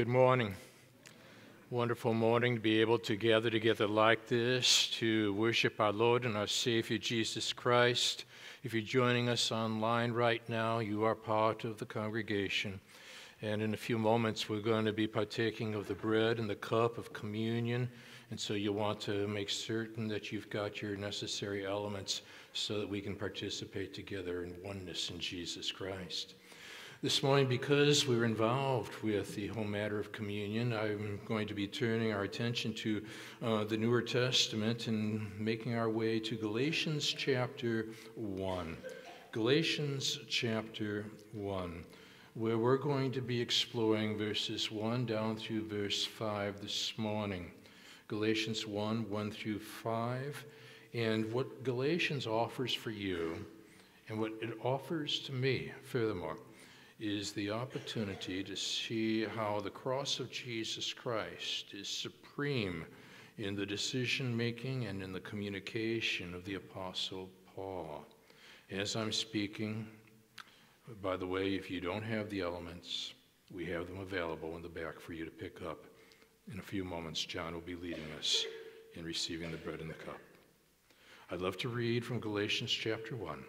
Good morning. Wonderful morning to be able to gather together like this to worship our Lord and our Savior Jesus Christ. If you're joining us online right now, you are part of the congregation. And in a few moments, we're going to be partaking of the bread and the cup of communion. And so you want to make certain that you've got your necessary elements so that we can participate together in oneness in Jesus Christ. This morning, because we're involved with the whole matter of communion, I'm going to be turning our attention to uh, the Newer Testament and making our way to Galatians chapter 1. Galatians chapter 1, where we're going to be exploring verses 1 down through verse 5 this morning. Galatians 1 1 through 5. And what Galatians offers for you, and what it offers to me, furthermore is the opportunity to see how the cross of Jesus Christ is supreme in the decision making and in the communication of the Apostle Paul. As I'm speaking, by the way, if you don't have the elements, we have them available in the back for you to pick up. In a few moments, John will be leading us in receiving the bread and the cup. I'd love to read from Galatians chapter 1,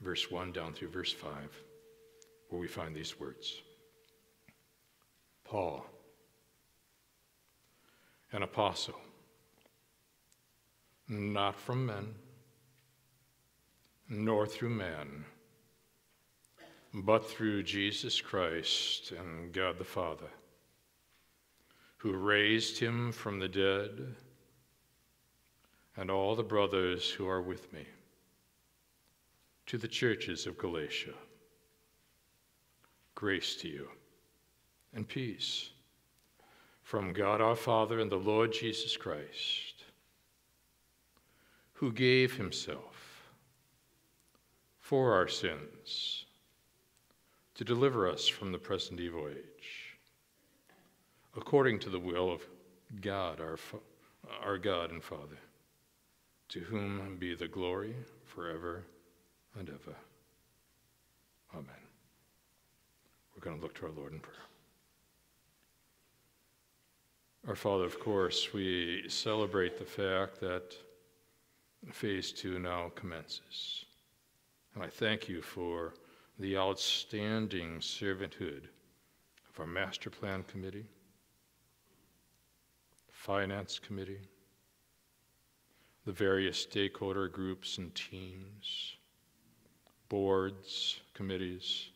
verse 1 down through verse 5 where we find these words Paul, an apostle, not from men, nor through man, but through Jesus Christ and God the Father, who raised him from the dead, and all the brothers who are with me, to the churches of Galatia. Grace to you and peace from God our Father and the Lord Jesus Christ, who gave himself for our sins to deliver us from the present evil age, according to the will of God, our, our God and Father, to whom be the glory forever and ever. Amen. We're going to look to our Lord in prayer. Our Father, of course, we celebrate the fact that phase two now commences. And I thank you for the outstanding servanthood of our Master Plan Committee, Finance Committee, the various stakeholder groups and teams, boards, committees,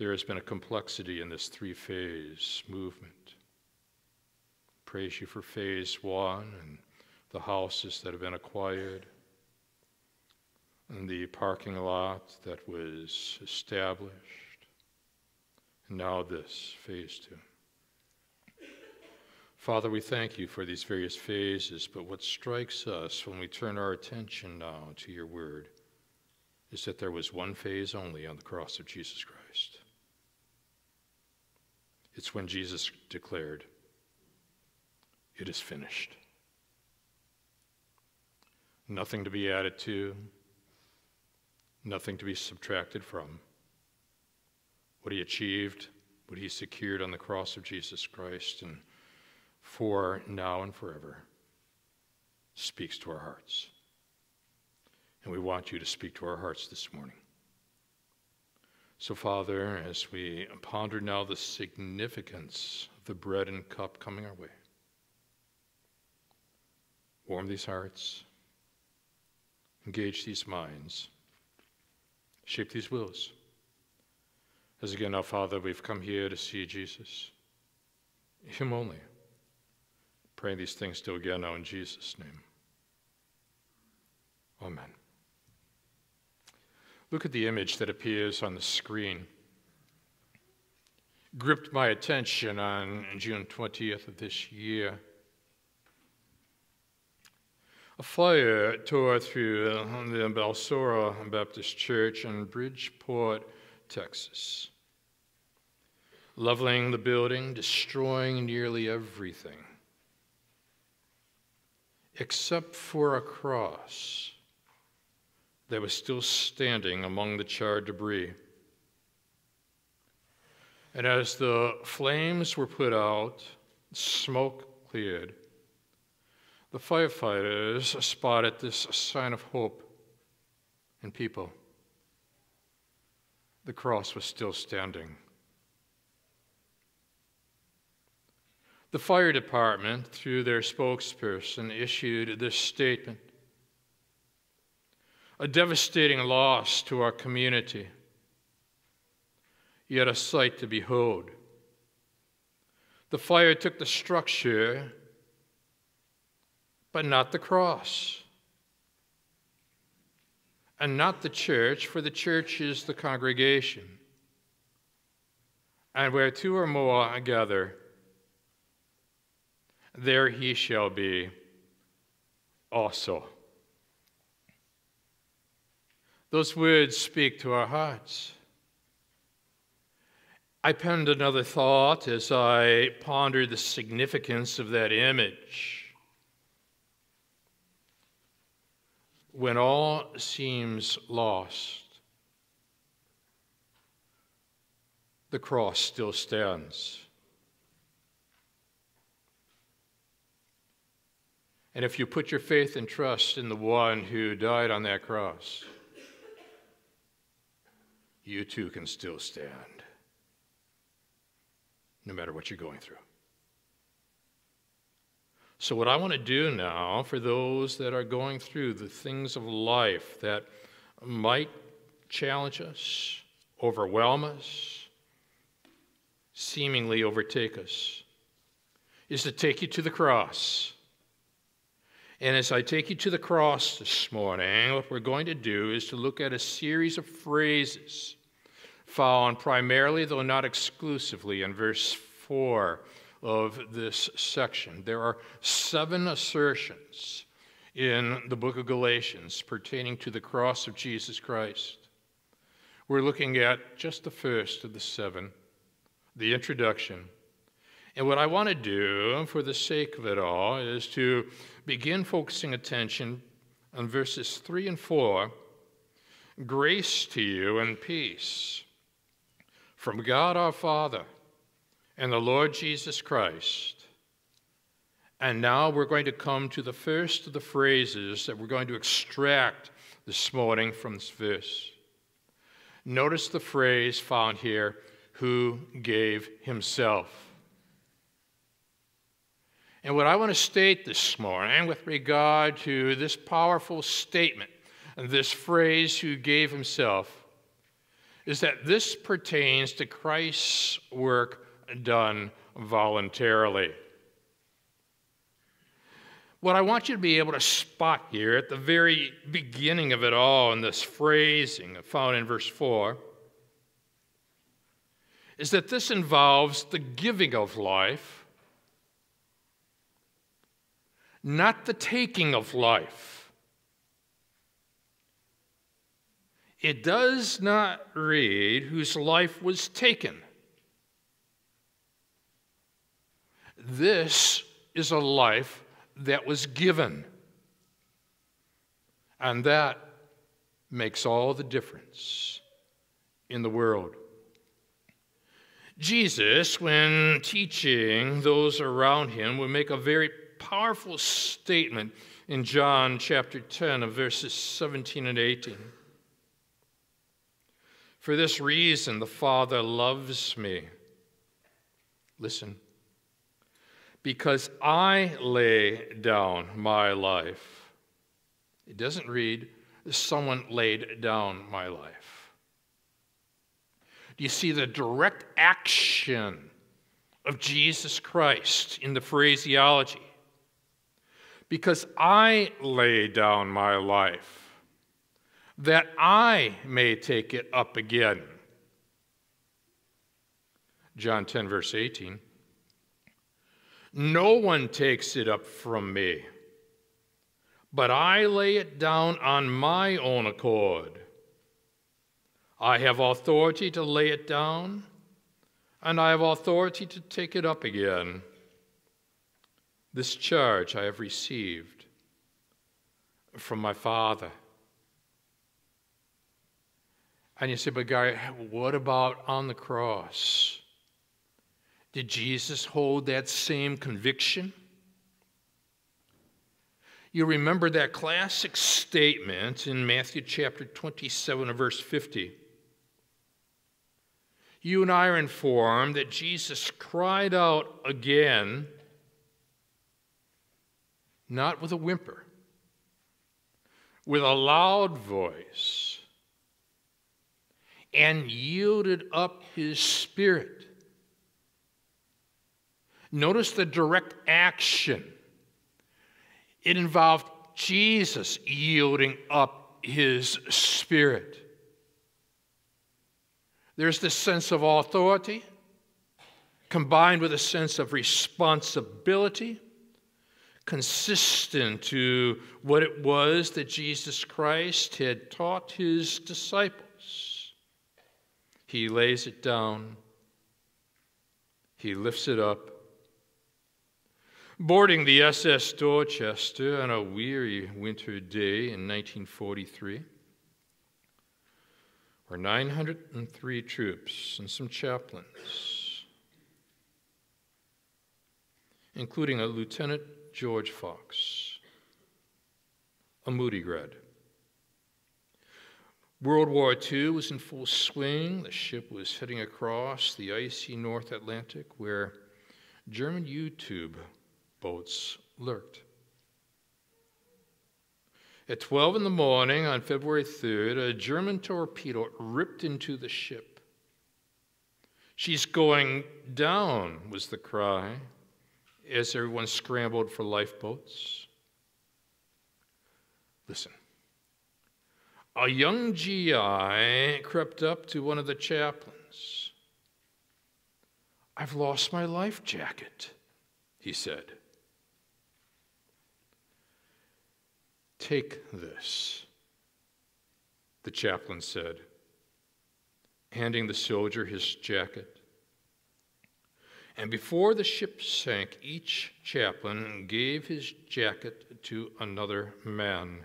there has been a complexity in this three phase movement. Praise you for phase one and the houses that have been acquired, and the parking lot that was established, and now this, phase two. Father, we thank you for these various phases, but what strikes us when we turn our attention now to your word is that there was one phase only on the cross of Jesus Christ. It's when Jesus declared, It is finished. Nothing to be added to, nothing to be subtracted from. What he achieved, what he secured on the cross of Jesus Christ, and for now and forever, speaks to our hearts. And we want you to speak to our hearts this morning. So, Father, as we ponder now the significance of the bread and cup coming our way, warm these hearts, engage these minds, shape these wills. As again, our Father, we've come here to see Jesus, Him only. Praying these things still again now in Jesus' name. Amen. Look at the image that appears on the screen. Gripped my attention on June 20th of this year. A fire tore through the Balsora Baptist Church in Bridgeport, Texas, leveling the building, destroying nearly everything, except for a cross that was still standing among the charred debris. And as the flames were put out, smoke cleared, the firefighters spotted this sign of hope in people. The cross was still standing. The fire department, through their spokesperson, issued this statement a devastating loss to our community, yet a sight to behold. The fire took the structure, but not the cross. And not the church, for the church is the congregation. And where two or more gather, there he shall be also. Those words speak to our hearts. I penned another thought as I pondered the significance of that image. When all seems lost, the cross still stands. And if you put your faith and trust in the one who died on that cross, you too can still stand, no matter what you're going through. So, what I want to do now for those that are going through the things of life that might challenge us, overwhelm us, seemingly overtake us, is to take you to the cross and as I take you to the cross this morning, what we're going to do is to look at a series of phrases found primarily, though not exclusively, in verse 4 of this section. There are seven assertions in the book of Galatians pertaining to the cross of Jesus Christ. We're looking at just the first of the seven, the introduction. And what I want to do, for the sake of it all, is to begin focusing attention on verses 3 and 4 Grace to you and peace from God our Father and the Lord Jesus Christ. And now we're going to come to the first of the phrases that we're going to extract this morning from this verse. Notice the phrase found here who gave himself. And what I want to state this morning with regard to this powerful statement this phrase, who gave himself, is that this pertains to Christ's work done voluntarily. What I want you to be able to spot here at the very beginning of it all in this phrasing found in verse 4 is that this involves the giving of life not the taking of life. It does not read whose life was taken. This is a life that was given. And that makes all the difference in the world. Jesus, when teaching those around him, would make a very powerful statement in John chapter 10 of verses 17 and 18. For this reason, the Father loves me. Listen. Because I lay down my life. It doesn't read, someone laid down my life. Do you see the direct action of Jesus Christ in the phraseology? because I lay down my life, that I may take it up again. John 10, verse 18. No one takes it up from me, but I lay it down on my own accord. I have authority to lay it down, and I have authority to take it up again. This charge I have received from my Father. And you say, but Gary, what about on the cross? Did Jesus hold that same conviction? You remember that classic statement in Matthew chapter 27 verse 50. You and I are informed that Jesus cried out again, not with a whimper, with a loud voice, and yielded up his spirit. Notice the direct action it involved Jesus yielding up his spirit. There's this sense of authority combined with a sense of responsibility, consistent to what it was that Jesus Christ had taught his disciples. He lays it down, he lifts it up, Boarding the SS Dorchester on a weary winter day in 1943 were 903 troops and some chaplains, including a Lieutenant George Fox, a Moody grad. World War II was in full swing. The ship was heading across the icy North Atlantic where German U 2 boats lurked. At 12 in the morning on February 3rd, a German torpedo ripped into the ship. She's going down, was the cry as everyone scrambled for lifeboats. Listen. A young GI crept up to one of the chaplains. I've lost my life jacket, he said. Take this, the chaplain said, handing the soldier his jacket. And before the ship sank, each chaplain gave his jacket to another man.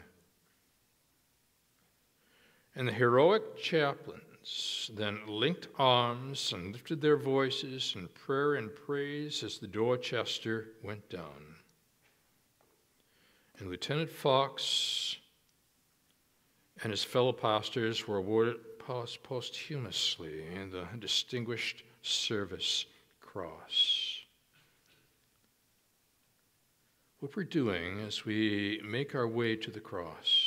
And the heroic chaplains then linked arms and lifted their voices in prayer and praise as the Dorchester went down. And Lieutenant Fox and his fellow pastors were awarded posthumously the Distinguished Service Cross. What we're doing as we make our way to the cross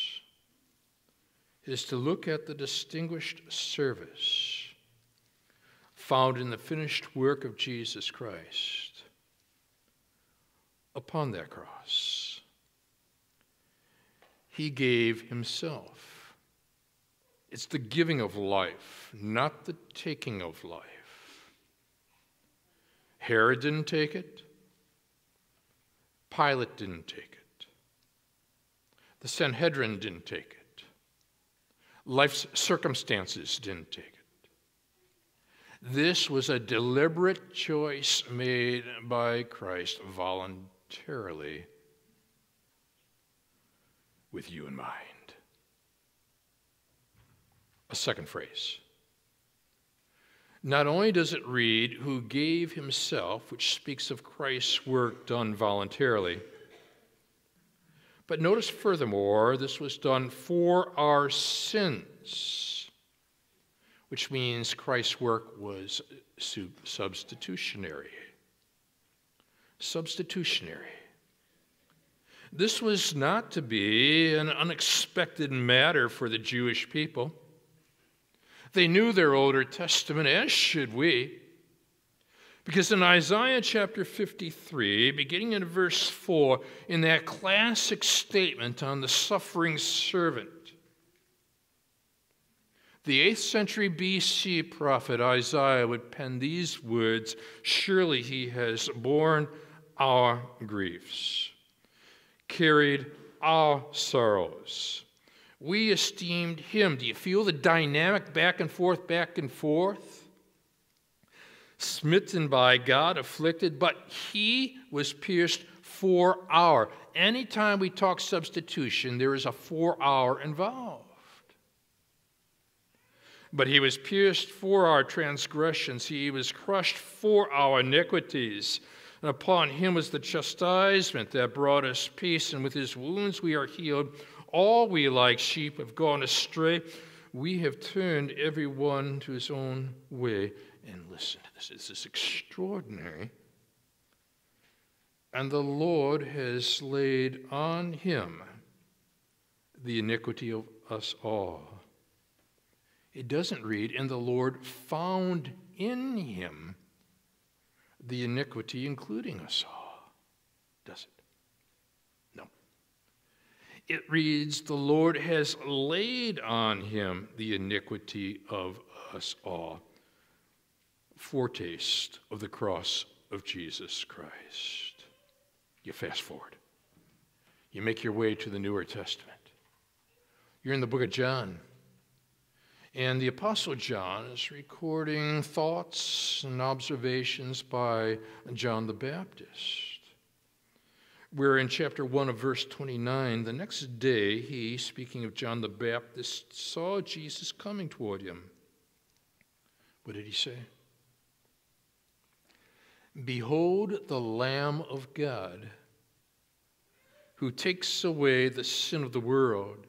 is to look at the distinguished service found in the finished work of Jesus Christ upon that cross he gave himself. It's the giving of life, not the taking of life. Herod didn't take it. Pilate didn't take it. The Sanhedrin didn't take it. Life's circumstances didn't take it. This was a deliberate choice made by Christ voluntarily with you in mind. A second phrase. Not only does it read, who gave himself, which speaks of Christ's work done voluntarily, but notice furthermore, this was done for our sins, which means Christ's work was substitutionary. Substitutionary. This was not to be an unexpected matter for the Jewish people. They knew their Older Testament, as should we. Because in Isaiah chapter 53, beginning in verse 4, in that classic statement on the suffering servant, the 8th century BC prophet Isaiah would pen these words Surely he has borne our griefs carried our sorrows. We esteemed him. Do you feel the dynamic back and forth, back and forth? Smitten by God, afflicted, but he was pierced for our. Anytime we talk substitution, there is a for our involved. But he was pierced for our transgressions, he was crushed for our iniquities. And upon him was the chastisement that brought us peace, and with his wounds we are healed. All we like sheep have gone astray. We have turned every one to his own way. And listen to this, this is extraordinary. And the Lord has laid on him the iniquity of us all. It doesn't read, and the Lord found in him the iniquity, including us all. Does it? No. It reads, the Lord has laid on him the iniquity of us all. Foretaste of the cross of Jesus Christ. You fast forward. You make your way to the Newer Testament. You're in the book of John. And the Apostle John is recording thoughts and observations by John the Baptist. We're in chapter 1 of verse 29. The next day, he, speaking of John the Baptist, saw Jesus coming toward him. What did he say? Behold the Lamb of God who takes away the sin of the world.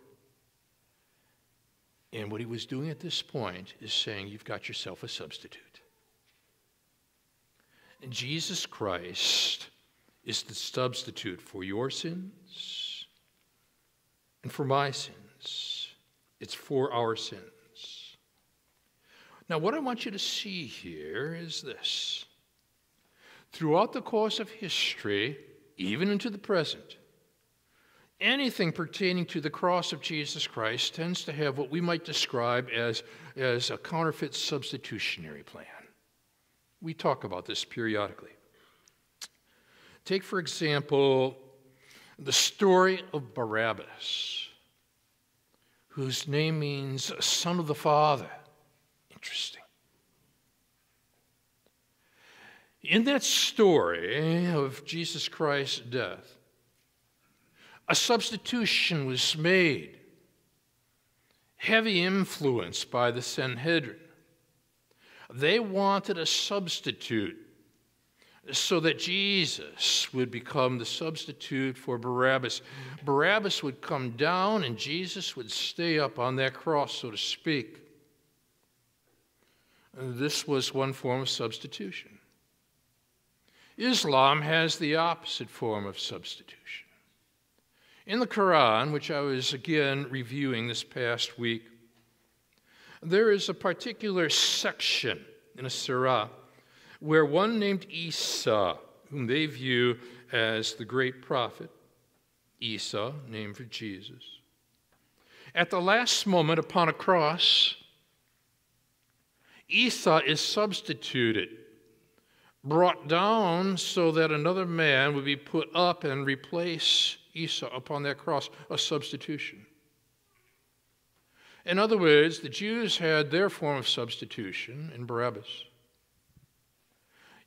And what he was doing at this point is saying, You've got yourself a substitute. And Jesus Christ is the substitute for your sins and for my sins. It's for our sins. Now, what I want you to see here is this. Throughout the course of history, even into the present, anything pertaining to the cross of Jesus Christ tends to have what we might describe as, as a counterfeit substitutionary plan. We talk about this periodically. Take, for example, the story of Barabbas, whose name means son of the Father. Interesting. In that story of Jesus Christ's death, a substitution was made, heavy influence by the Sanhedrin. They wanted a substitute so that Jesus would become the substitute for Barabbas. Barabbas would come down and Jesus would stay up on that cross, so to speak. This was one form of substitution. Islam has the opposite form of substitution. In the Quran, which I was again reviewing this past week, there is a particular section in a surah where one named Isa, whom they view as the great prophet, Isa, named for Jesus, at the last moment upon a cross, Isa is substituted, brought down so that another man would be put up and replace Isa upon that cross, a substitution. In other words, the Jews had their form of substitution in Barabbas.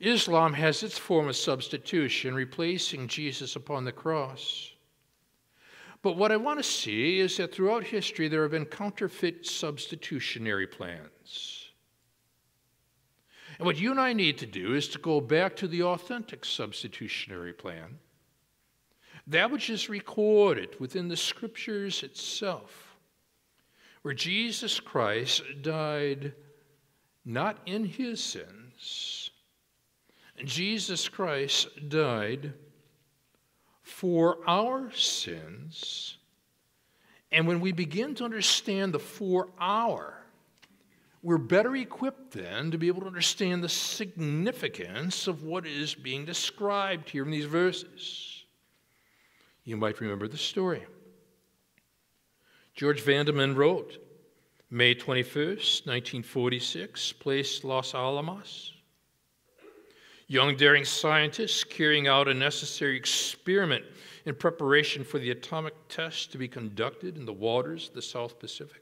Islam has its form of substitution, replacing Jesus upon the cross. But what I want to see is that throughout history there have been counterfeit substitutionary plans. And what you and I need to do is to go back to the authentic substitutionary plan that which is recorded within the scriptures itself, where Jesus Christ died not in his sins, Jesus Christ died for our sins. And when we begin to understand the for our, we're better equipped then to be able to understand the significance of what is being described here in these verses. You might remember the story. George Vandeman wrote, May 21st, 1946, place Los Alamos. Young daring scientists carrying out a necessary experiment in preparation for the atomic test to be conducted in the waters of the South Pacific.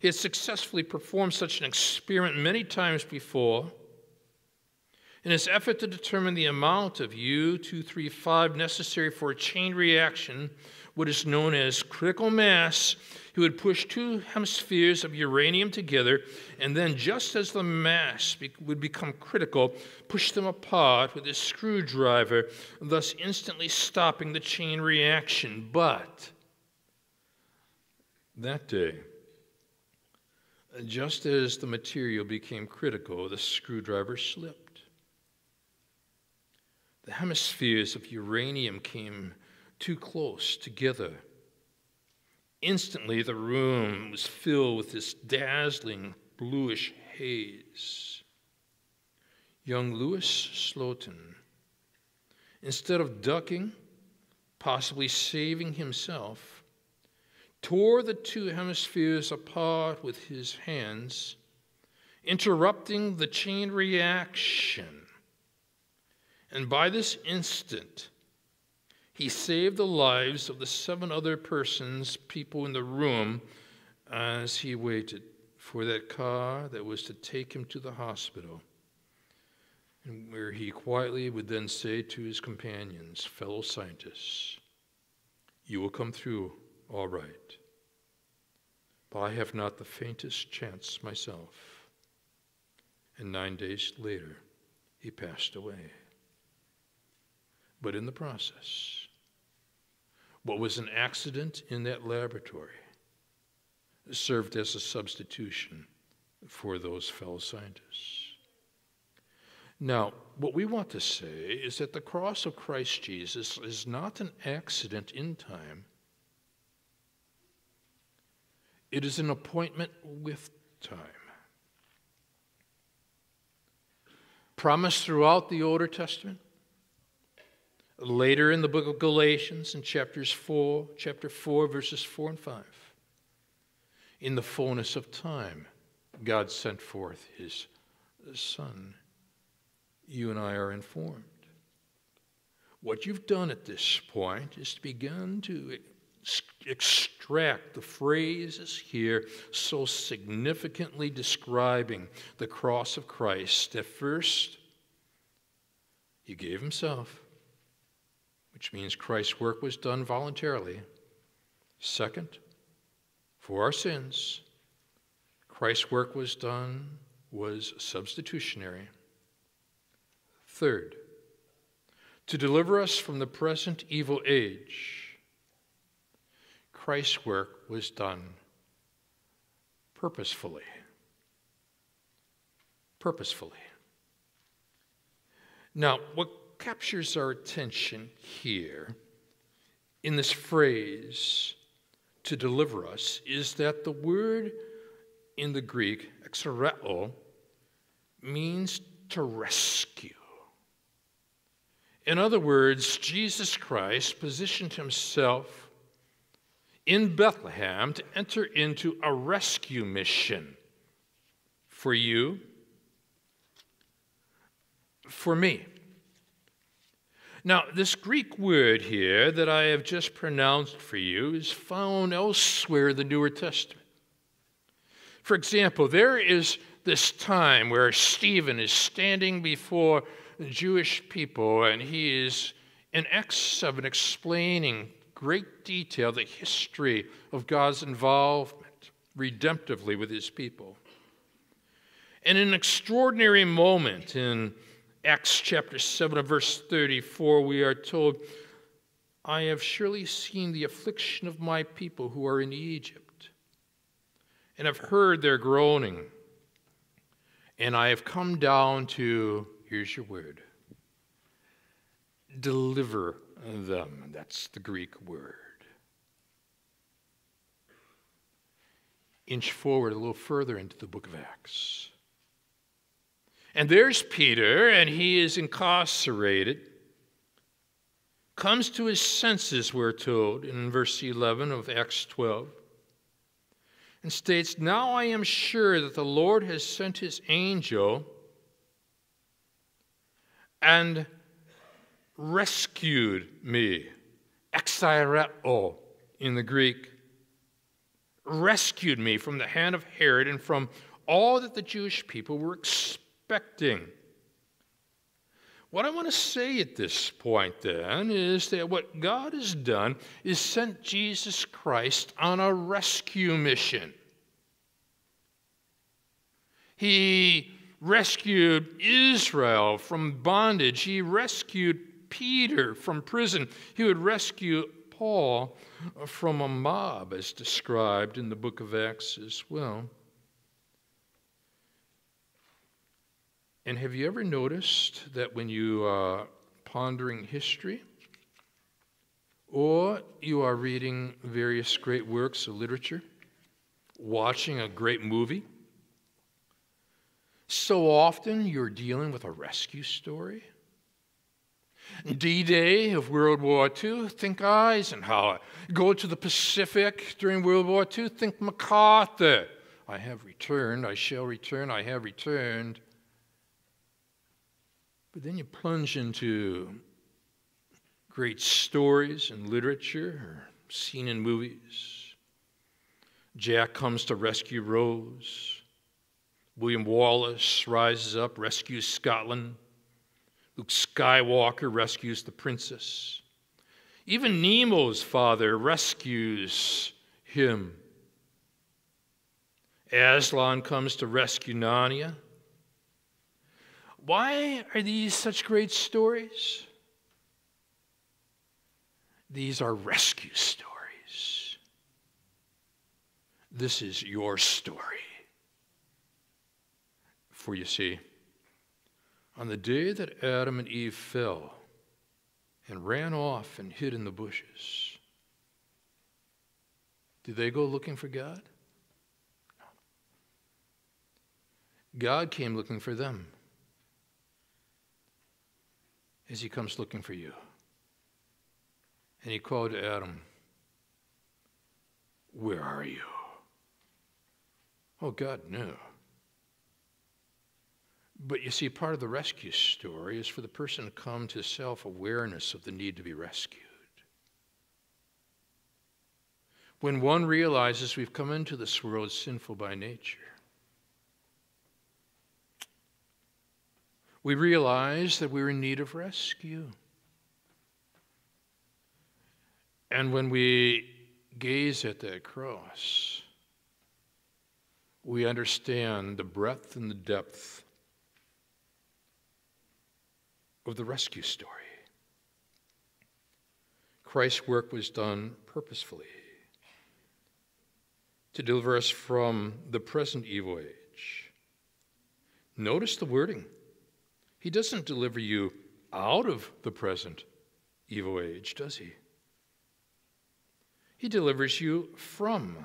He had successfully performed such an experiment many times before in his effort to determine the amount of U235 necessary for a chain reaction, what is known as critical mass, he would push two hemispheres of uranium together, and then, just as the mass be- would become critical, push them apart with a screwdriver, thus instantly stopping the chain reaction. But that day, just as the material became critical, the screwdriver slipped. The hemispheres of uranium came too close together Instantly, the room was filled with this dazzling bluish haze. Young Louis Slotin, instead of ducking, possibly saving himself, tore the two hemispheres apart with his hands, interrupting the chain reaction. And by this instant, he saved the lives of the seven other persons, people in the room, as he waited for that car that was to take him to the hospital, and where he quietly would then say to his companions, fellow scientists, You will come through all right. But I have not the faintest chance myself. And nine days later, he passed away. But in the process, what was an accident in that laboratory served as a substitution for those fellow scientists. Now, what we want to say is that the cross of Christ Jesus is not an accident in time, it is an appointment with time. Promised throughout the Old Testament, Later in the book of Galatians, in chapters 4, chapter 4, verses 4 and 5, in the fullness of time, God sent forth his Son. You and I are informed. What you've done at this point is to begin to extract the phrases here so significantly describing the cross of Christ. First, he gave himself which means Christ's work was done voluntarily. Second, for our sins, Christ's work was done, was substitutionary. Third, to deliver us from the present evil age, Christ's work was done purposefully. Purposefully. Now, what captures our attention here in this phrase, to deliver us, is that the word in the Greek, exaireo, means to rescue. In other words, Jesus Christ positioned himself in Bethlehem to enter into a rescue mission for you, for me. Now, this Greek word here that I have just pronounced for you is found elsewhere in the Newer Testament. For example, there is this time where Stephen is standing before the Jewish people and he is in Acts 7 explaining great detail the history of God's involvement redemptively with his people. And in an extraordinary moment in Acts chapter 7 verse 34, we are told, I have surely seen the affliction of my people who are in Egypt, and have heard their groaning. And I have come down to, here's your word, deliver them. That's the Greek word. Inch forward a little further into the book of Acts. And there's Peter, and he is incarcerated. Comes to his senses, we're told in verse 11 of Acts 12, and states, Now I am sure that the Lord has sent his angel and rescued me. Exaireo in the Greek. Rescued me from the hand of Herod and from all that the Jewish people were expecting expecting. What I want to say at this point then is that what God has done is sent Jesus Christ on a rescue mission. He rescued Israel from bondage, he rescued Peter from prison, he would rescue Paul from a mob, as described in the book of Acts as well. And have you ever noticed that when you are pondering history, or you are reading various great works of literature, watching a great movie, so often you're dealing with a rescue story? D Day of World War II, think Eisenhower. Go to the Pacific during World War II, think MacArthur. I have returned, I shall return, I have returned. But then you plunge into great stories and literature or seen in movies. Jack comes to rescue Rose. William Wallace rises up, rescues Scotland. Luke Skywalker rescues the princess. Even Nemo's father rescues him. Aslan comes to rescue Narnia. Why are these such great stories? These are rescue stories. This is your story. For you see, on the day that Adam and Eve fell and ran off and hid in the bushes, did they go looking for God? No. God came looking for them as he comes looking for you. And he called to Adam, Where are you? Oh, God knew. But you see, part of the rescue story is for the person to come to self awareness of the need to be rescued. When one realizes we've come into this world sinful by nature, we realize that we're in need of rescue. And when we gaze at that cross, we understand the breadth and the depth of the rescue story. Christ's work was done purposefully to deliver us from the present evil age. Notice the wording. He doesn't deliver you out of the present evil age, does he? He delivers you from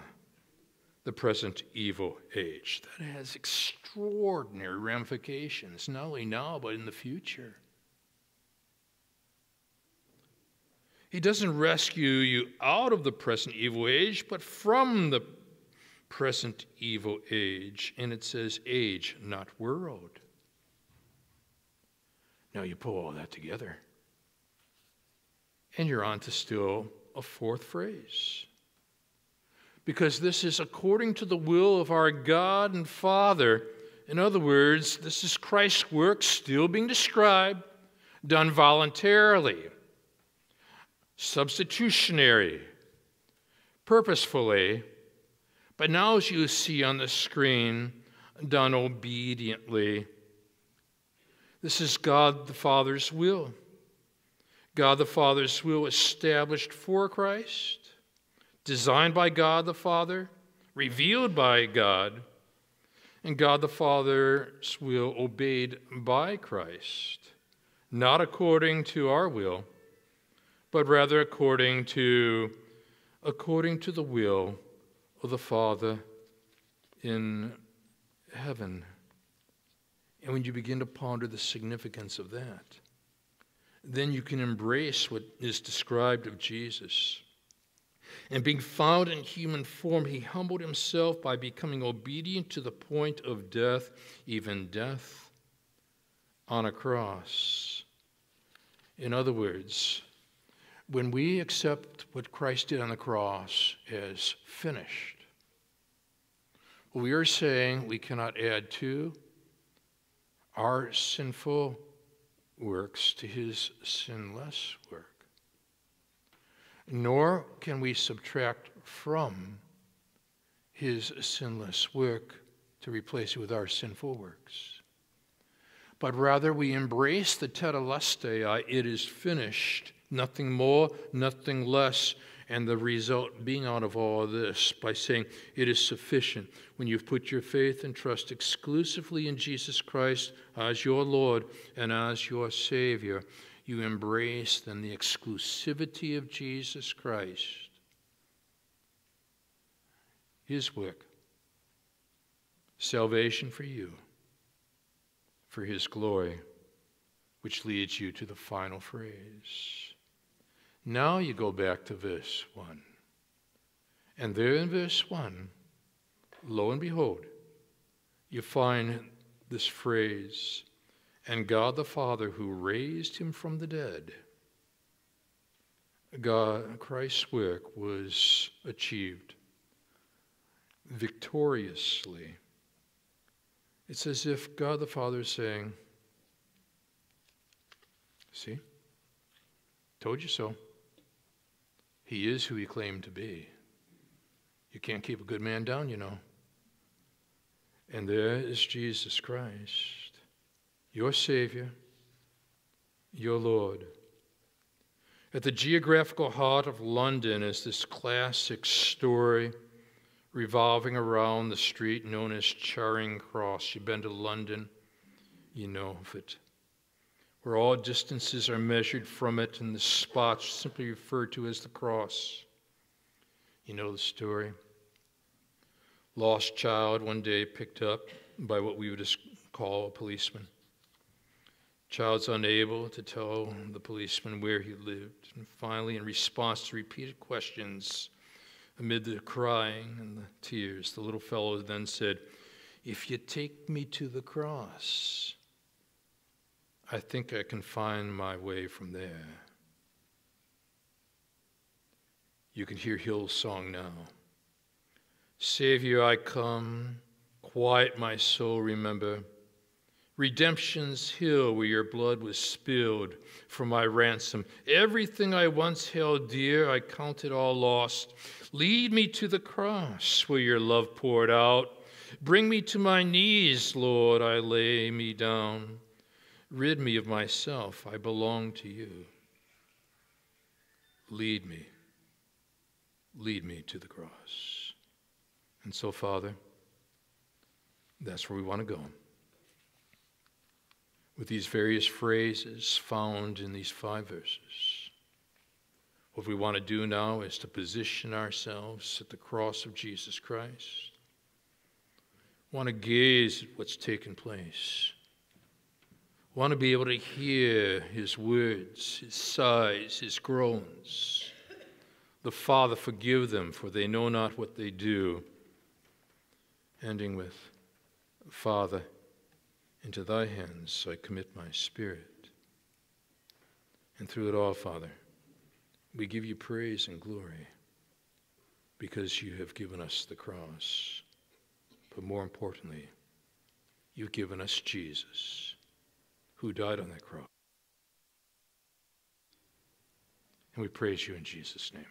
the present evil age. That has extraordinary ramifications, not only now, but in the future. He doesn't rescue you out of the present evil age, but from the present evil age. And it says age, not world. Now you pull all that together, and you're on to still a fourth phrase. Because this is according to the will of our God and Father. In other words, this is Christ's work still being described, done voluntarily, substitutionary, purposefully, but now, as you see on the screen, done obediently this is God the Father's will. God the Father's will established for Christ, designed by God the Father, revealed by God, and God the Father's will obeyed by Christ, not according to our will, but rather according to according to the will of the Father in heaven. And when you begin to ponder the significance of that, then you can embrace what is described of Jesus. And being found in human form, he humbled himself by becoming obedient to the point of death, even death on a cross. In other words, when we accept what Christ did on the cross as finished, we are saying we cannot add to our sinful works to his sinless work. Nor can we subtract from his sinless work to replace it with our sinful works. But rather, we embrace the tetelestai, it is finished, nothing more, nothing less, and the result being out of all this by saying it is sufficient when you've put your faith and trust exclusively in Jesus Christ as your Lord and as your Savior. You embrace then the exclusivity of Jesus Christ, His work, salvation for you, for His glory, which leads you to the final phrase. Now you go back to verse 1. And there in verse 1, lo and behold, you find this phrase, and God the Father who raised him from the dead. God, Christ's work was achieved victoriously. It's as if God the Father is saying, See, told you so. He is who he claimed to be. You can't keep a good man down, you know. And there is Jesus Christ, your Savior, your Lord. At the geographical heart of London is this classic story revolving around the street known as Charing Cross. You've been to London, you know of it where all distances are measured from it and the spots simply referred to as the cross. You know the story. Lost child one day picked up by what we would call a policeman. Child's unable to tell the policeman where he lived. And finally, in response to repeated questions, amid the crying and the tears, the little fellow then said, If you take me to the cross, I think I can find my way from there. You can hear Hillsong now. Savior, I come, quiet my soul, remember. Redemption's hill where your blood was spilled for my ransom. Everything I once held dear, I counted all lost. Lead me to the cross where your love poured out. Bring me to my knees, Lord, I lay me down. Rid me of myself. I belong to you. Lead me. Lead me to the cross. And so, Father, that's where we want to go. With these various phrases found in these five verses. What we want to do now is to position ourselves at the cross of Jesus Christ. We want to gaze at what's taken place want to be able to hear his words, his sighs, his groans. The Father, forgive them, for they know not what they do. Ending with, Father, into thy hands I commit my spirit. And through it all, Father, we give you praise and glory because you have given us the cross. But more importantly, you've given us Jesus who died on that cross. And we praise you in Jesus' name.